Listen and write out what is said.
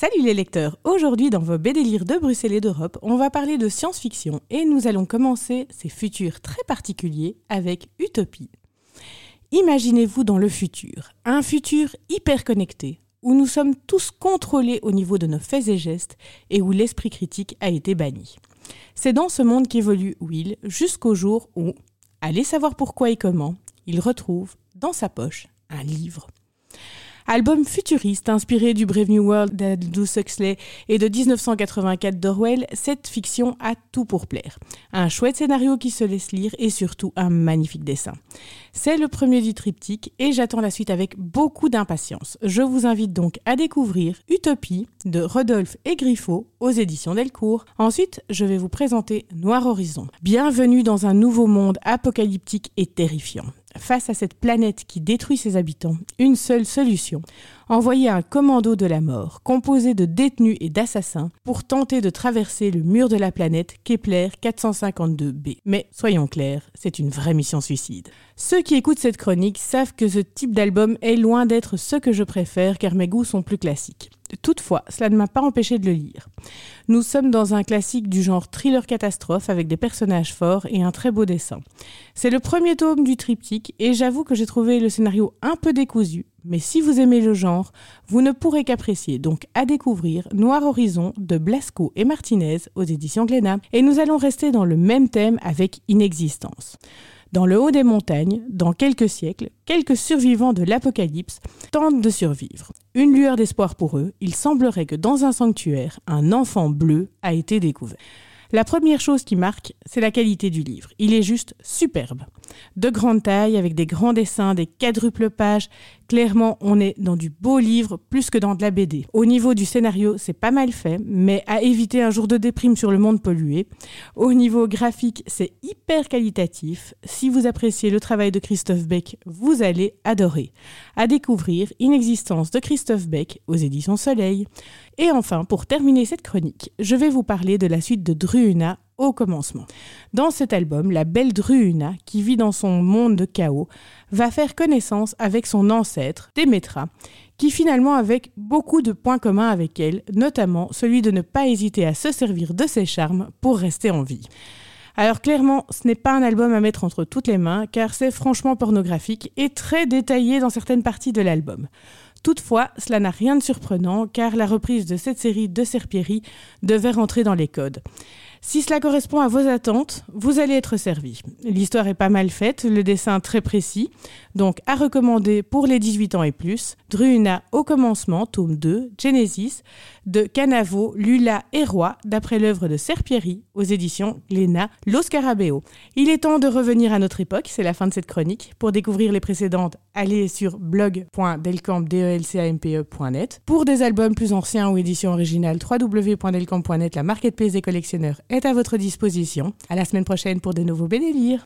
Salut les lecteurs, aujourd'hui dans vos BD Lire de Bruxelles et d'Europe, on va parler de science-fiction et nous allons commencer ces futurs très particuliers avec Utopie. Imaginez-vous dans le futur, un futur hyper connecté, où nous sommes tous contrôlés au niveau de nos faits et gestes et où l'esprit critique a été banni. C'est dans ce monde qu'évolue Will jusqu'au jour où, allez savoir pourquoi et comment, il retrouve dans sa poche un livre. Album futuriste inspiré du Brave New World d'Aldous Huxley et de 1984 d'Orwell, cette fiction a tout pour plaire. Un chouette scénario qui se laisse lire et surtout un magnifique dessin. C'est le premier du triptyque et j'attends la suite avec beaucoup d'impatience. Je vous invite donc à découvrir Utopie de Rodolphe et Griffo aux éditions Delcourt. Ensuite, je vais vous présenter Noir Horizon. Bienvenue dans un nouveau monde apocalyptique et terrifiant. Face à cette planète qui détruit ses habitants, une seule solution envoyer un commando de la mort, composé de détenus et d'assassins, pour tenter de traverser le mur de la planète Kepler 452b. Mais soyons clairs, c'est une vraie mission suicide. Ceux qui écoutent cette chronique savent que ce type d'album est loin d'être ce que je préfère car mes goûts sont plus classiques. Toutefois, cela ne m'a pas empêché de le lire. Nous sommes dans un classique du genre thriller catastrophe avec des personnages forts et un très beau dessin. C'est le premier tome du triptyque et j'avoue que j'ai trouvé le scénario un peu décousu, mais si vous aimez le genre, vous ne pourrez qu'apprécier. Donc à découvrir Noir Horizon de Blasco et Martinez aux éditions Glénat. Et nous allons rester dans le même thème avec Inexistence. Dans le haut des montagnes, dans quelques siècles, quelques survivants de l'apocalypse tentent de survivre. Une lueur d'espoir pour eux, il semblerait que dans un sanctuaire, un enfant bleu a été découvert. La première chose qui marque, c'est la qualité du livre. Il est juste superbe. De grande taille, avec des grands dessins, des quadruples pages. Clairement, on est dans du beau livre plus que dans de la BD. Au niveau du scénario, c'est pas mal fait, mais à éviter un jour de déprime sur le monde pollué. Au niveau graphique, c'est hyper qualitatif. Si vous appréciez le travail de Christophe Beck, vous allez adorer. À découvrir Inexistence de Christophe Beck aux éditions Soleil. Et enfin, pour terminer cette chronique, je vais vous parler de la suite de Druuna au commencement. Dans cet album, la belle Druuna, qui vit dans son monde de chaos, va faire connaissance avec son ancêtre, Demetra, qui finalement avec beaucoup de points communs avec elle, notamment celui de ne pas hésiter à se servir de ses charmes pour rester en vie. Alors clairement, ce n'est pas un album à mettre entre toutes les mains, car c'est franchement pornographique et très détaillé dans certaines parties de l'album. Toutefois, cela n'a rien de surprenant car la reprise de cette série de Serpieri devait rentrer dans les codes. Si cela correspond à vos attentes, vous allez être servi. L'histoire est pas mal faite, le dessin très précis, donc à recommander pour les 18 ans et plus. Druuna au commencement, tome 2, Genesis, de Canavo, Lula et Roy, d'après l'œuvre de Serpieri, aux éditions Glénat, Los Carabeo. Il est temps de revenir à notre époque, c'est la fin de cette chronique. Pour découvrir les précédentes, allez sur blog.delcamp.net. Pour des albums plus anciens ou éditions originales, www.delcamp.net, la marketplace des collectionneurs est à votre disposition. À la semaine prochaine pour de nouveaux bédélires.